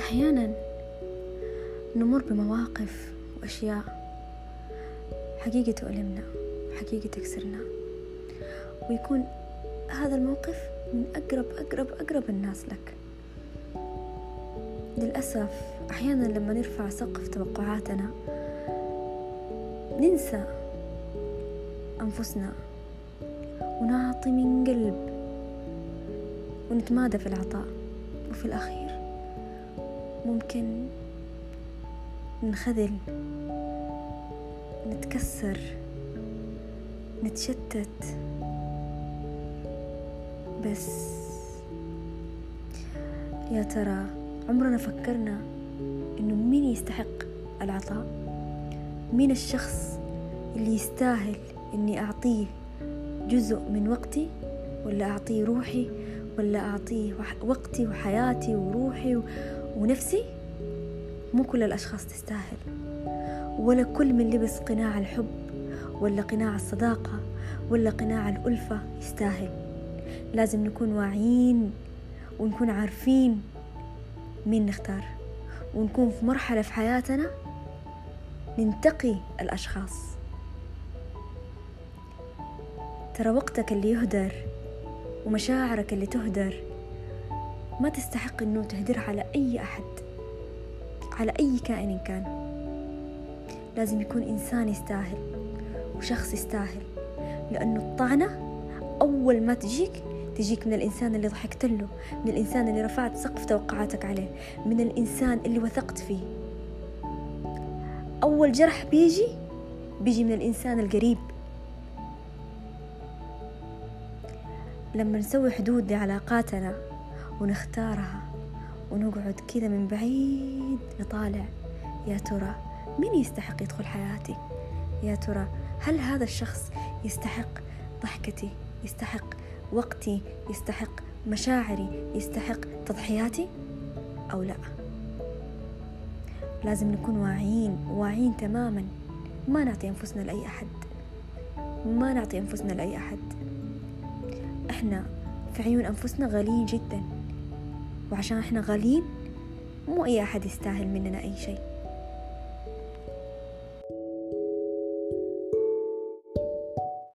أحيانا نمر بمواقف وأشياء حقيقة تؤلمنا حقيقة تكسرنا. ويكون هذا الموقف من أقرب أقرب أقرب الناس لك. للأسف أحيانا لما نرفع سقف توقعاتنا ننسى أنفسنا ونعطي من قلب ونتمادى في العطاء وفي الأخير. ممكن ننخذل نتكسر نتشتت. بس يا ترى عمرنا فكرنا إنه مين يستحق العطاء؟ مين الشخص اللي يستاهل إني أعطيه جزء من وقتي ولا أعطيه روحي ولا أعطيه وقتي وحياتي وروحي ونفسي؟ مو كل الأشخاص تستاهل ولا كل من لبس قناع الحب ولا قناع الصداقة ولا قناع الألفة يستاهل. لازم نكون واعيين ونكون عارفين مين نختار ونكون في مرحلة في حياتنا ننتقي الأشخاص. ترى وقتك اللي يهدر ومشاعرك اللي تهدر ما تستحق إنه تهدرها على أي أحد على أي كائن كان. لازم يكون إنسان يستاهل وشخص يستاهل لأنه الطعنة أول ما تجيك تجيك من الإنسان اللي ضحكت له من الإنسان اللي رفعت سقف توقعاتك عليه من الإنسان اللي وثقت فيه. أول جرح بيجي بيجي من الإنسان القريب. لما نسوي حدود لعلاقاتنا ونختارها ونقعد كذا من بعيد نطالع. يا ترى مين يستحق يدخل حياتي؟ يا ترى هل هذا الشخص يستحق ضحكتي؟ يستحق وقتي؟ يستحق مشاعري؟ يستحق تضحياتي؟ أو لا؟ لازم نكون واعيين واعيين تماما. ما نعطي أنفسنا لأي أحد. ما نعطي أنفسنا لأي أحد. إحنا في عيون أنفسنا غاليين جدا. وعشان إحنا غاليين مو أي أحد يستاهل مننا أي شيء.